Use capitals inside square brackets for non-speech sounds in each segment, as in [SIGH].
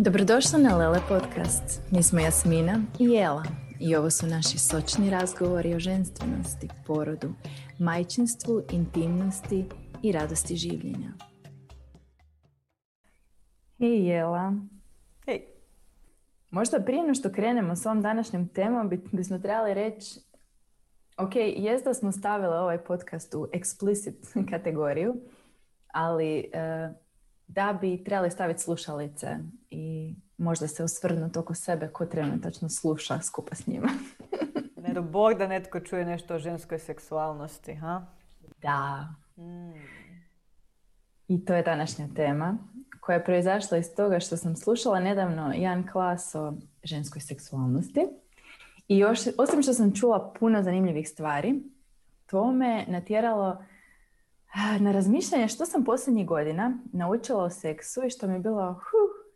Dobrodošla na Lele podcast. Mi smo Jasmina i Jela i ovo su naši sočni razgovori o ženstvenosti, porodu, majčinstvu, intimnosti i radosti življenja. Hej Jela. Hej. Možda prije no što krenemo s ovom današnjom temom bi, bismo trebali reći Ok, jest da smo stavili ovaj podcast u explicit [LAUGHS] kategoriju, ali e, da bi trebali staviti slušalice i možda se osvrnuti oko sebe ko trenutačno sluša skupa s njima. [LAUGHS] ne do Bog da netko čuje nešto o ženskoj seksualnosti, ha? Da. I to je današnja tema koja je proizašla iz toga što sam slušala nedavno jedan klas o ženskoj seksualnosti. I još, osim što sam čula puno zanimljivih stvari, to me natjeralo na razmišljanje što sam posljednjih godina naučila o seksu i što mi je bilo huh,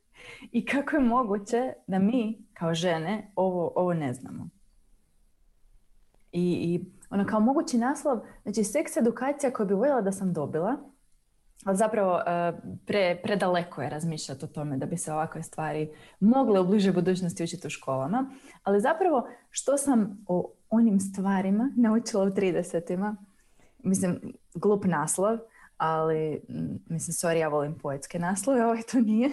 i kako je moguće da mi kao žene ovo, ovo ne znamo. I, i ono kao mogući naslov, znači seks edukacija koju bi voljela da sam dobila, ali zapravo e, pre, predaleko je razmišljati o tome da bi se ovakve stvari mogle u bližoj budućnosti učiti u školama. Ali zapravo što sam o onim stvarima naučila u 30 mislim, glup naslov, ali mislim, sorry, ja volim poetske naslove, [LAUGHS] ovaj to nije.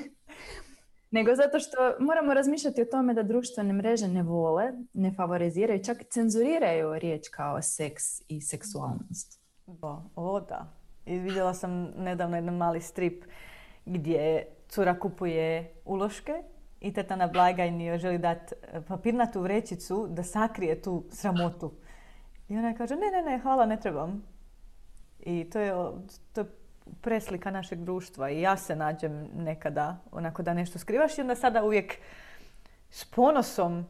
Nego zato što moramo razmišljati o tome da društvene mreže ne vole, ne favoriziraju, čak cenzuriraju riječ kao seks i seksualnost. Bo, o da. I vidjela sam nedavno jedan mali strip gdje cura kupuje uloške i teta na blagajni joj želi dati e, papirnatu vrećicu da sakrije tu sramotu. I ona kaže, ne, ne, ne, hvala, ne trebam. I to je, to je preslika našeg društva i ja se nađem nekada onako da nešto skrivaš i onda sada uvijek s ponosom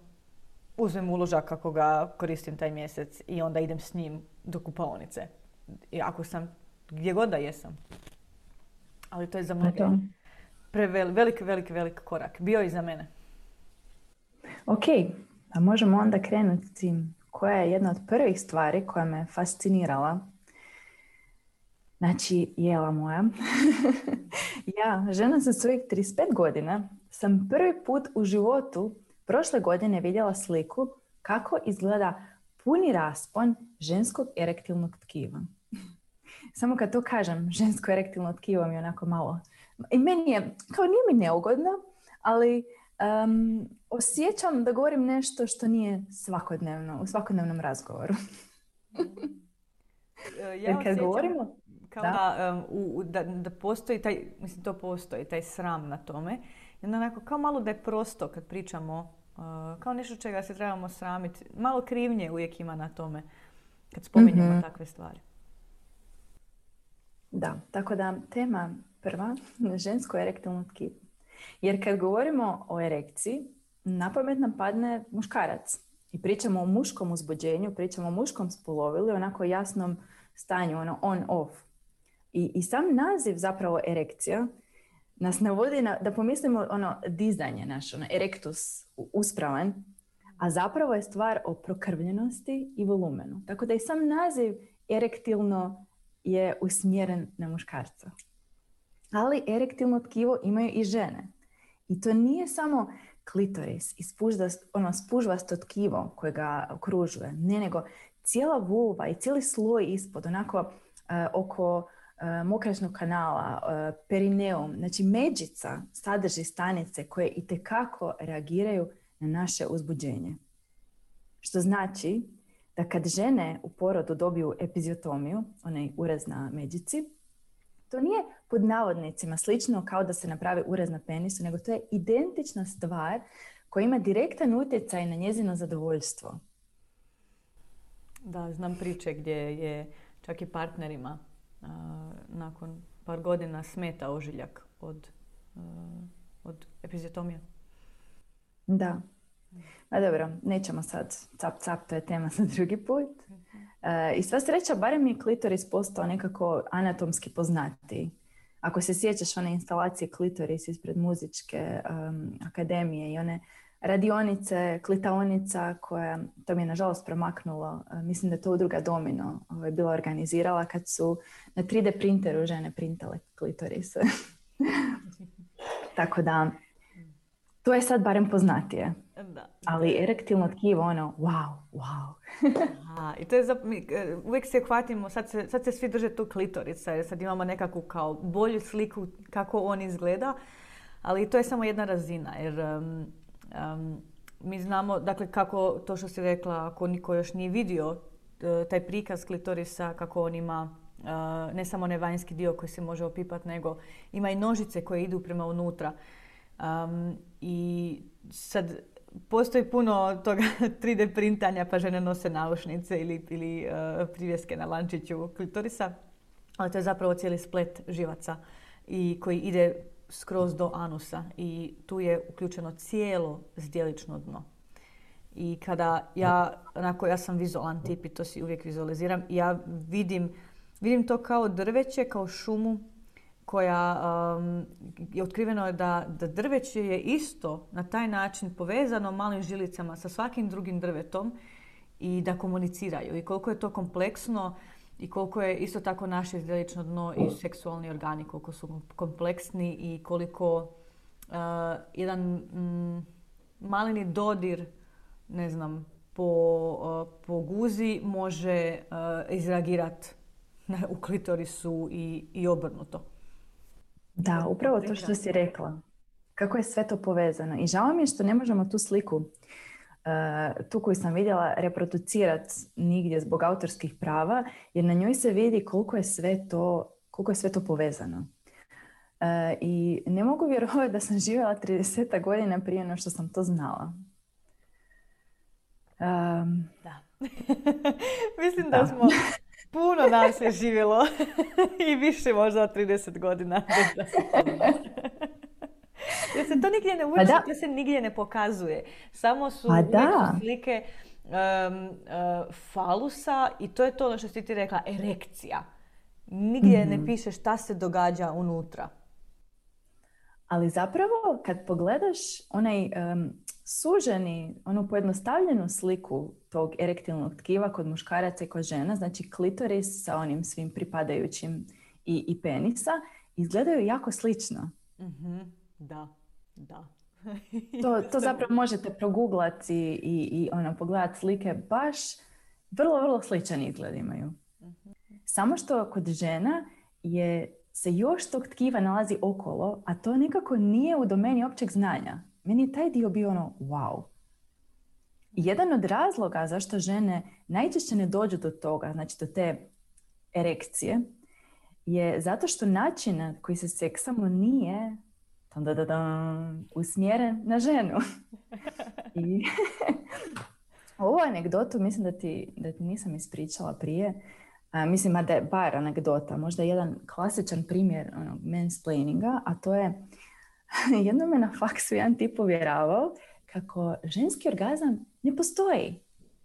uzmem uložak kako ga koristim taj mjesec i onda idem s njim do kupaonice. I ako sam gdje god da jesam. Ali to je za mnoge prevelik, veliki, veliki, veliki korak. Bio i za mene. Ok, a možemo onda krenuti tim. Koja je jedna od prvih stvari koja me fascinirala Znači, jela moja. [LAUGHS] ja, žena sa svojih 35 godina, sam prvi put u životu prošle godine vidjela sliku kako izgleda puni raspon ženskog erektilnog tkiva. [LAUGHS] Samo kad to kažem, žensko erektilno tkivo mi je onako malo... I meni je, kao nije mi neugodno, ali osjećam da govorim nešto što nije svakodnevno, u svakodnevnom razgovoru. [LAUGHS] ja Jer kad govorimo... Kao da, u, da, da postoji taj, mislim to postoji, taj sram na tome. I onda onako kao malo da je prosto kad pričamo, kao nešto čega se trebamo sramiti. Malo krivnje uvijek ima na tome kad spominjemo mhm. takve stvari. Da, tako da tema prva, žensko erektilno tkivo. Jer kad govorimo o erekciji, na pamet nam padne muškarac. I pričamo o muškom uzbuđenju, pričamo o muškom spolovili, onako jasnom stanju, ono on-off. I, I sam naziv zapravo erekcija nas navodi na, da pomislimo ono dizanje naš, ono erektus, uspravan, a zapravo je stvar o prokrvljenosti i volumenu. Tako da i sam naziv erektilno je usmjeren na muškarca. Ali erektilno tkivo imaju i žene. I to nije samo klitoris i ono spužvasto tkivo koje ga okružuje, ne nego cijela vulva i cijeli sloj ispod, onako uh, oko mokračnog kanala, uh, perineum, znači međica sadrži stanice koje i tekako reagiraju na naše uzbuđenje. Što znači da kad žene u porodu dobiju epiziotomiju, onaj urez na međici, to nije pod navodnicima slično kao da se napravi urez na penisu, nego to je identična stvar koja ima direktan utjecaj na njezino zadovoljstvo. Da, znam priče gdje je čak i partnerima nakon par godina smeta ožiljak od, od epiziotomije. Da. A dobro, nećemo sad cap cap, to je tema za drugi put. E, I sva sreća, barem je klitoris postao nekako anatomski poznati. Ako se sjećaš one instalacije klitoris ispred muzičke akademije i one radionice, klitaonica koja, to mi je nažalost promaknulo, e, mislim da je to udruga Domino ovaj, bila organizirala kad su na 3D printeru žene printale klitorise. [LAUGHS] Tako da, To je sad barem poznatije. Da. Ali erektilno tkivo, ono, wow, wow. [LAUGHS] Aha, I to je, e, uvijek se hvatimo, sad se, sad se svi drže tu klitorica, jer sad imamo nekakvu kao bolju sliku kako on izgleda, ali to je samo jedna razina, jer mi znamo, dakle, kako to što si rekla, ako niko još nije vidio e, taj prikaz klitorisa, kako on ima e, ne samo onaj vanjski dio koji se može opipati, nego ima i nožice koje idu prema unutra. I sad postoji puno toga [LAUGHS] 3D printanja pa žene nose naušnice ili, ili uh, privjeske na lančiću klitorisa. Ali to je zapravo cijeli splet živaca i koji ide skroz do anusa i tu je uključeno cijelo zdjelično dno. I kada ja, onako ja sam vizualan tip i to si uvijek vizualiziram, ja vidim, vidim to kao drveće, kao šumu koja um, je otkriveno da, da drveće je isto na taj način povezano malim žilicama sa svakim drugim drvetom i da komuniciraju. I koliko je to kompleksno i koliko je isto tako naše zdjelično dno i seksualni organi, koliko su kompleksni i koliko uh, jedan mm, malini dodir, ne znam, po, uh, po guzi može uh, izreagirati u klitorisu i, i obrnuto. Da, upravo to što si rekla. Kako je sve to povezano. I žao mi je što ne možemo tu sliku, uh, tu koju sam vidjela, reproducirati nigdje zbog autorskih prava, jer na njoj se vidi koliko je sve to, koliko je sve to povezano. Uh, I ne mogu vjerovati da sam živjela 30 godina prije no što sam to znala. Um, da. [LAUGHS] Mislim da, da smo Puno nas je živjelo [LAUGHS] i više možda od 30 godina. [LAUGHS] Jer se to nigdje ne uči, pa to se nigdje ne pokazuje. Samo su pa slike um, uh, falusa i to je to ono što si ti rekla, erekcija. Nigdje ne mhm. piše šta se događa unutra. Ali zapravo kad pogledaš onaj um, suženi, onu pojednostavljenu sliku tog erektilnog tkiva kod muškaraca i kod žena, znači klitoris sa onim svim pripadajućim i, i penisa, izgledaju jako slično. mm Da, da. to, to [LAUGHS] zapravo možete proguglati i, i ono, pogledati slike. Baš vrlo, vrlo sličan izgled imaju. Mhm. Samo što kod žena je se još tog tkiva nalazi okolo, a to nekako nije u domeni općeg znanja. Meni je taj dio bio ono wow. Jedan od razloga zašto žene najčešće ne dođu do toga, znači do te erekcije, je zato što način na koji se seksamo nije usmjeren na ženu. [LAUGHS] I [LAUGHS] ovu anegdotu mislim da ti, da ti nisam ispričala prije. A, mislim da je bar anegdota, možda jedan klasičan primjer onog mansplaininga, a to je [LAUGHS] jednom me na faksu jedan tip uvjeravao kako ženski orgazam ne postoji.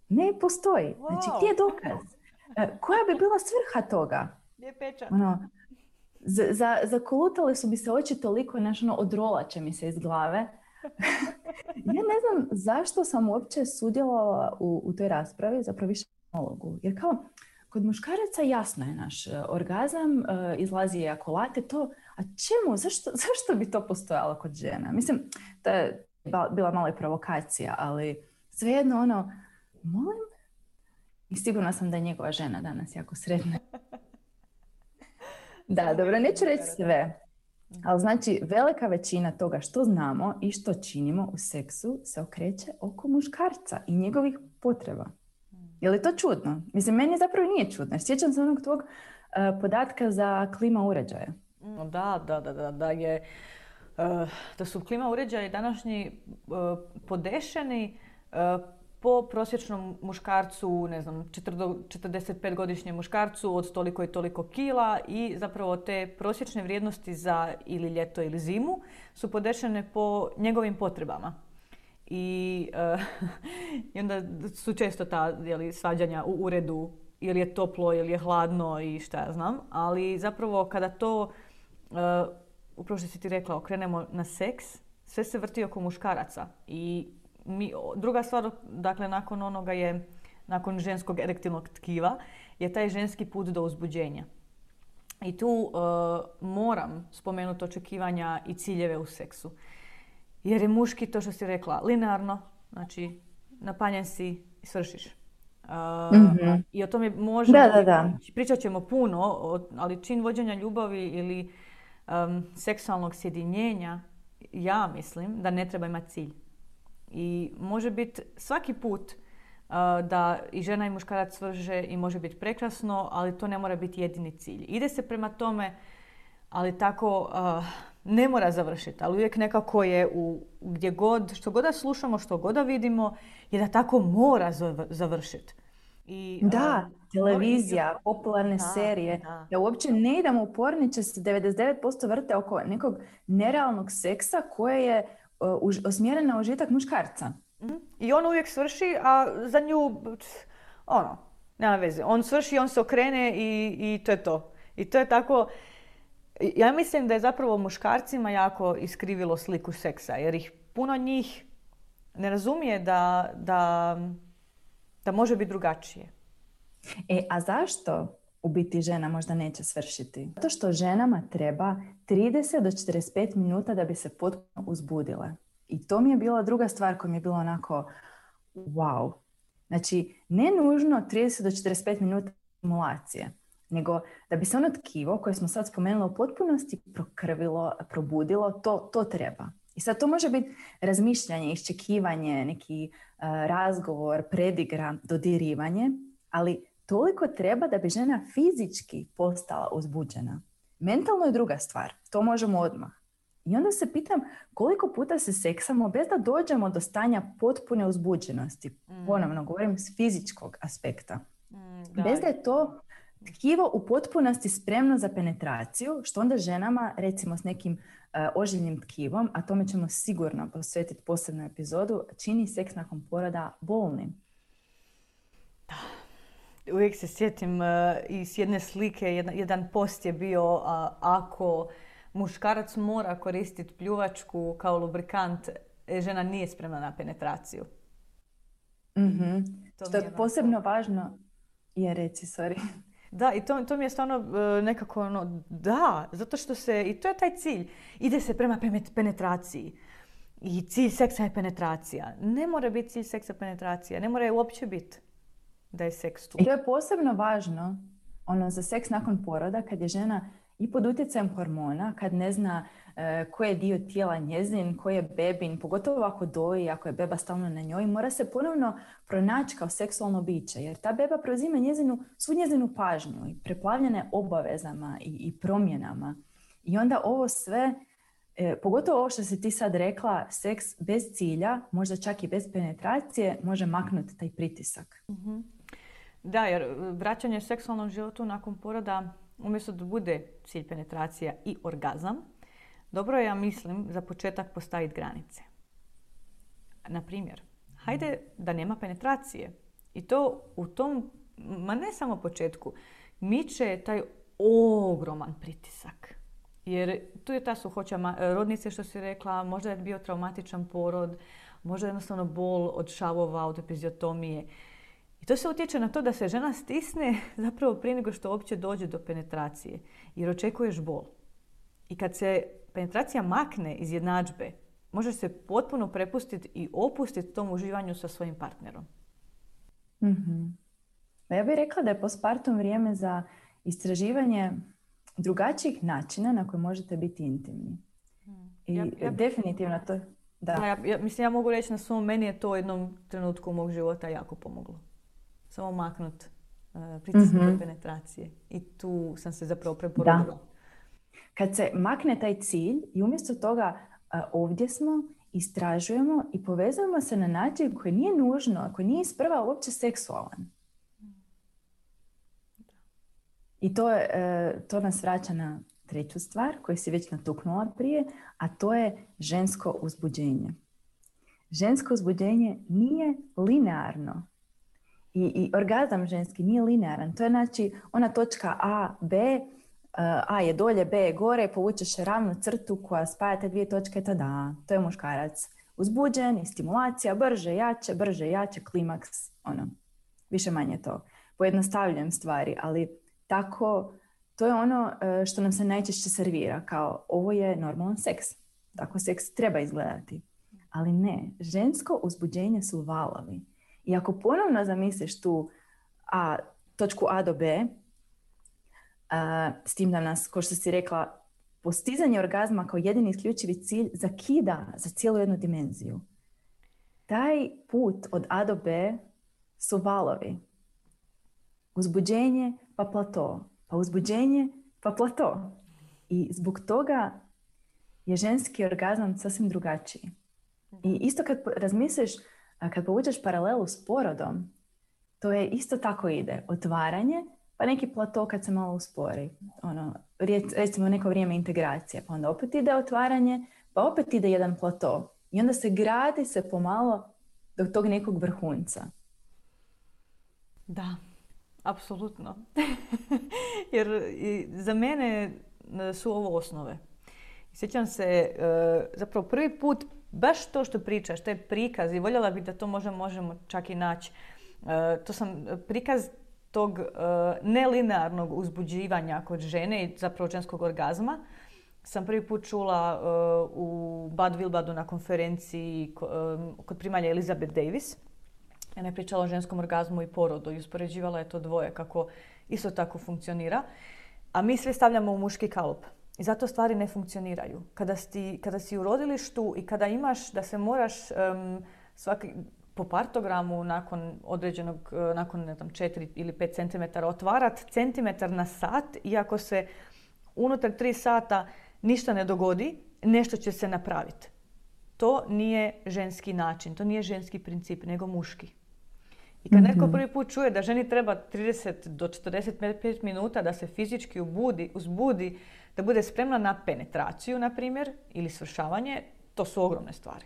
Ne postoji. Znači, gdje je dokaz? E, koja bi bila svrha toga? Gdje je pečat? Ono, za, zakolutale su bi se oči toliko, znaš, ono, odrolače mi se iz glave. [LAUGHS] ja ne znam zašto sam uopće sudjelovala u, u toj raspravi, zapravo više monologu. Jer kao, kod muškaraca jasno je naš e, orgazam, e, izlazi ejakulate, to, a čemu, zašto, [LAUGHS] zašto bi to postojalo kod žena? Mislim, to je bila mala provokacija, ali svejedno ono, molim, i sigurna sam da je njegova žena danas jako sretna. [LAUGHS] da, dobro, neću reći sve, ali znači velika većina toga što znamo i što činimo u seksu se okreće oko muškarca i njegovih potreba. Je li to čudno? Mislim, meni zapravo nije čudno. Sjećam se onog tvog uh, podatka za klima uređaje. Da, da, da, da, da je uh, da su klima uređaji današnji uh, podešeni po prosječnom muškarcu, ne znam, 45 godišnjem muškarcu od toliko i toliko kila i zapravo te prosječne vrijednosti za ili ljeto ili zimu su podešene po njegovim potrebama. I, uh, [LAUGHS] I onda su često ta jeli, svađanja u uredu ili je toplo ili je hladno i šta ja znam. Ali zapravo kada to, uh, upravo što si ti rekla, okrenemo na seks, sve se vrti oko muškaraca. I mi, druga stvar, dakle, nakon onoga je, nakon ženskog erektilnog tkiva, je taj ženski put do uzbuđenja. I tu uh, moram spomenuti očekivanja i ciljeve u seksu. Jer je muški, to što si rekla, linearno, znači napanjen si i svršiš. Uh, I o tome možemo, da, da, da. pričat ćemo puno, ali čin vođenja ljubavi ili um, seksualnog sjedinjenja, ja mislim da ne treba imati cilj. I može biti svaki put da i žena i muškarac svrže i može biti prekrasno, ali to ne mora biti jedini cilj. Ide se prema tome, ali tako ne mora završiti, ali uvijek nekako je u gdje god, što god da slušamo, što god da vidimo, je da tako mora završiti. I, da, televizija, popularne serije, da. da uopće ne idemo u porniče se 99% vrte oko nekog nerealnog seksa koje je uh, osmjeren na užitak muškarca. Mhm. I on uvijek svrši, a za nju, ono, nema veze. On svrši, on se okrene i, i to je to. I to je tako... Ja mislim da je zapravo muškarcima jako iskrivilo sliku seksa, jer ih puno njih ne razumije da, da, da može biti drugačije. E, a zašto u biti žena možda neće svršiti? Zato što ženama treba 30 do 45 minuta da bi se potpuno uzbudile. I to mi je bila druga stvar koja mi je bila onako wow. Znači, ne nužno 30 do 45 minuta stimulacije, nego da bi se ono tkivo koje smo sad spomenuli u potpunosti prokrvilo, probudilo, to, to treba. I sad to može biti razmišljanje, iščekivanje, neki uh, razgovor, predigra, dodirivanje, ali toliko treba da bi žena fizički postala uzbuđena. Mentalno je druga stvar, to možemo odmah. I onda se pitam koliko puta se seksamo bez da dođemo do stanja potpune uzbuđenosti. Mm. Ponovno govorim s fizičkog aspekta. Mm, bez da je to tkivo u potpunosti spremno za penetraciju, što onda ženama, recimo s nekim uh, ožiljnim tkivom, a tome ćemo sigurno posvetiti posebnu epizodu, čini seks nakon poroda bolnim. Da. Uvijek se sjetim uh, i s jedne slike, jedan, jedan post je bio uh, ako muškarac mora koristiti pljuvačku kao lubrikant, e, žena nije spremna na penetraciju. mm Što je posebno važno, je reci, sorry. [LAUGHS] Da, i to, to mi je stvarno e, nekako ono, da, zato što se, i to je taj cilj, ide se prema penetraciji. I cilj seksa je penetracija. Ne mora biti cilj seksa penetracija, ne mora je uopće biti da je seks tu. I to je posebno važno ono, za seks nakon poroda kad je žena i pod utjecajem hormona, kad ne zna e, koji je dio tijela njezin, koji je bebin, pogotovo ako doji, ako je beba stalno na njoj, mora se ponovno pronaći kao seksualno biće, jer ta beba preuzima njezinu, svu njezinu pažnju i preplavljene obavezama i, i promjenama. I onda ovo sve, e, pogotovo ovo što si ti sad rekla, seks bez cilja, možda čak i bez penetracije, može maknuti taj pritisak. Mhm. Da, jer vraćanje seksualnom životu nakon poroda umjesto da bude cilj penetracija i orgazam, dobro je, ja mislim, za početak postaviti granice. Na primjer, hajde da nema penetracije. I to u tom, ma ne samo početku, miče taj ogroman pritisak. Jer tu je ta suhoća rodnice što si rekla, možda je bio traumatičan porod, možda je jednostavno bol od šavova, od epiziotomije. I to se utječe na to da se žena stisne [LAUGHS] zapravo prije nego što uopće dođe do penetracije. Jer očekuješ bol. I kad se penetracija makne iz jednadžbe, može se potpuno prepustiti i opustiti tom uživanju sa svojim partnerom. mm Ja bih rekla da je postpartum vrijeme za istraživanje drugačijih načina na koje možete biti intimni. I ja, definitivno to... Da. Ja, ja, mislim, ja mogu reći na svom, meni je to u jednom trenutku mog života jako pomoglo samo maknut uh, pritisak mm penetracije. I tu sam se zapravo preporodila. Kad se makne taj cilj i umjesto toga uh, ovdje smo, istražujemo i povezujemo se na način koji nije nužno, koji nije isprva uopće seksualan. I to, je, uh, to nas vraća na treću stvar koju si već natuknula prije, a to je žensko uzbuđenje. Žensko uzbuđenje nije linearno. I, I orgazam ženski nije linearan. To je znači ona točka A, B, eh, A je dolje, B je gore, povučeš ravnu crtu koja spaja te dvije točke, tada, to je muškarac. Uzbuđen i stimulacija, brže, jače, brže, jače, klimaks, ono, više manje to. Pojednostavljujem stvari, ali tako, to je ono eh, što nam se najčešće servira, kao ovo je normalan seks. Tako seks treba izgledati. Ali ne, žensko uzbuđenje su valovi. I ako ponovno zamisliš tu a, točku A do B, a, s tim da nas, kao što si rekla, postizanje orgazma kao jedini isključivi cilj zakida za cijelu jednu dimenziju. Taj put od A do B su valovi. Uzbuđenje pa plato, pa uzbuđenje pa plato. I zbog toga je ženski orgazam sasvim drugačiji. I isto kad razmisliš, kad povučeš paralelu s porodom, to je isto tako ide. Otvaranje, pa neki plato kad se malo uspori. Ono, recimo neko vrijeme integracije, pa onda opet ide otvaranje, pa opet ide jedan plato. I onda se gradi se pomalo do tog nekog vrhunca. Da, apsolutno. [LAUGHS] Jer i za mene e, su ovo osnove. Sjećam se, e, zapravo prvi put, baš to što pričaš, to je prikaz i voljela bih da to možda možemo čak i naći. E, to sam prikaz tog nelinearnog uzbuđivanja kod žene i zapravo ženskog orgazma sam prvi put čula u Bad Wilbadu na konferenciji kod primalje Elizabeth Davis. Ona je pričala o ženskom orgazmu i porodu i uspoređivala je to dvoje kako isto tako funkcionira. A mi sve stavljamo u muški kalup. I zato stvari ne funkcioniraju. Kada si, kada si u rodilištu i kada imaš da se moraš svaki, po partogramu nakon određenog, e, nakon ne znam, 4 ili 5 cm otvarati centimetar na sat i ako se unutar 3 sata ništa ne dogodi, nešto će se napraviti. To nije ženski način, to nije ženski princip, nego muški. I kad netko mhm. prvi put čuje da ženi treba 30 do 45 minuta da se fizički ubudi, uzbudi, da bude spremna na penetraciju, na primjer, ili svršavanje, to su ogromne stvari.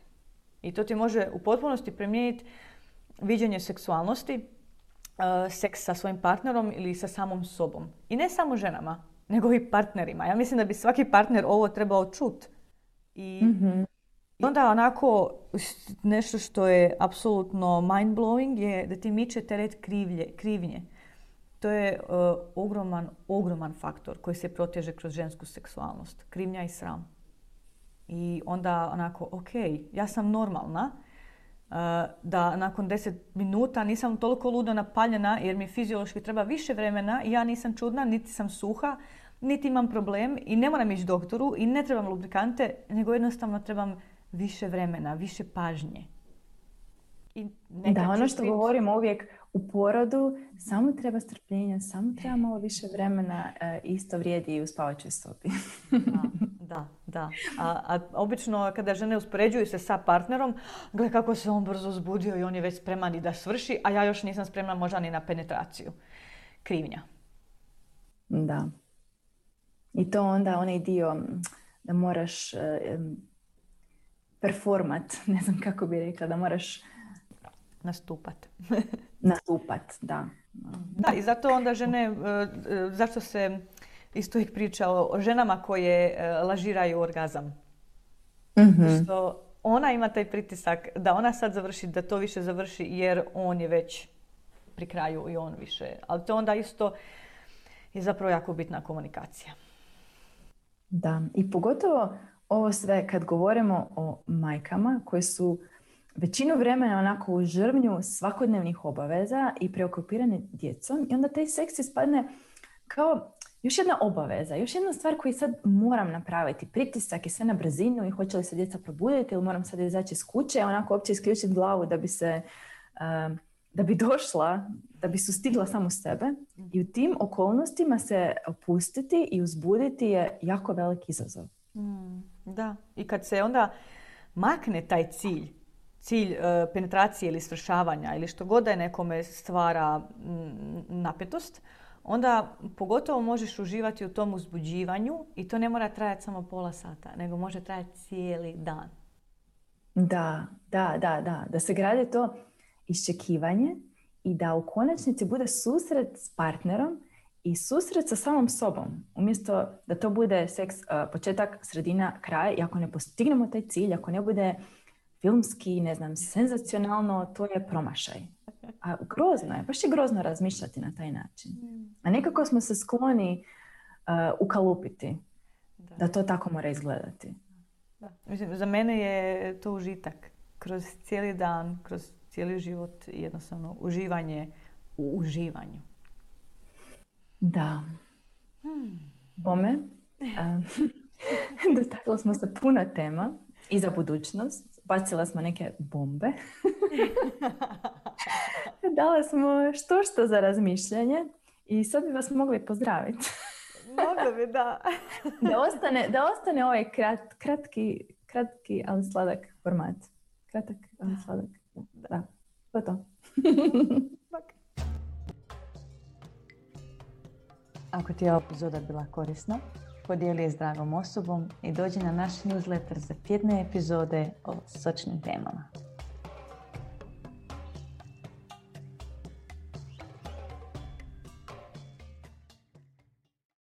I to ti može u potpunosti promijeniti viđenje seksualnosti, uh, seks sa svojim partnerom ili sa samom sobom. I ne samo ženama, nego i partnerima. Ja mislim da bi svaki partner ovo trebao čut. I mm onda onako nešto što je apsolutno mind-blowing je da ti miče teret krivlje, krivnje. To je uh, ogroman, ogroman faktor koji se proteže kroz žensku seksualnost. Krivnja i sram. I onda onako, ok, ja sam normalna, uh, da nakon 10 minuta nisam toliko ludo napaljena jer mi fiziološki treba više vremena i ja nisam čudna, niti sam suha, niti imam problem i ne moram ići doktoru i ne trebam lubrikante, nego jednostavno trebam više vremena, više pažnje. I da, ono što govorimo uvijek u porodu, samo treba strpljenja, samo treba malo više vremena, e, isto vrijedi i u spavačoj sobi. da, da. A, a, obično kada žene uspoređuju se sa partnerom, gle kako se on brzo uzbudio i on je već spreman i da svrši, a ja još nisam spremna možda ni na penetraciju. Krivnja. Da. I to onda onaj dio da moraš e, performat, [LAUGHS] ne znam kako bi rekla, da moraš nastupat. [LAUGHS] nastupat, da. Da, i zato onda žene, e, e, zašto se isto ih priča o ženama koje e, lažiraju orgazam. mm Što ona ima taj pritisak da ona sad završi, da to više završi jer on je već pri kraju i on više. Ali to onda isto je zapravo jako bitna komunikacija. Da, i pogotovo ovo sve kad govorimo o majkama koje su većinu vremena onako u žrvnju svakodnevnih obaveza i preokupirane djecom i onda taj seks ispadne kao još jedna obaveza, još jedna stvar koju sad moram napraviti. Pritisak je sve na brzinu i hoće li se djeca probuditi ili moram sad izaći iz kuće, onako uopće isključiti glavu da bi se da bi došla, da bi sustigla samo sebe i u tim okolnostima se opustiti i uzbuditi je jako veliki izazov. Mm, da, i kad se onda makne taj cilj, cilj e, penetracije ili svršavanja ili što god da je nekome stvara mm, napetost, onda pogotovo možeš uživati u tom uzbuđivanju i to ne mora trajati samo pola sata, nego može trajati cijeli dan. Da, da, da, da. Da se gradi to iščekivanje i da u konačnici bude susret s partnerom i susret sa samom sobom. Umjesto da to bude seks početak, sredina, kraj i ako ne postignemo taj cilj, ako ne bude filmski, ne znam, senzacionalno, to je promašaj. A grozno je, baš je grozno razmišljati na taj način. Mm. A nekako smo se skloni uh, ukalupiti da. da to tako mora izgledati. Da. Mislim, za mene je to užitak. kroz cijeli dan, kroz cijeli život jednostavno uživanje u uživanju. Da. Bome, [LAUGHS] dotakli smo se puno tema i za budućnost. Bacila smo neke bombe. [LAUGHS] Dala smo što što za razmišljanje i sad bi vas mogli pozdraviti. Mogla bi, da. [LAUGHS] da, ostane, da ostane ovaj krat, kratki, kratki, ali sladak format. Kratak, ali sladak. Da, to je to. [LAUGHS] Ako ti je ova epizoda bila korisna, podijeli je s dragom osobom i dođi na naš newsletter za tjedne epizode o sočnim temama.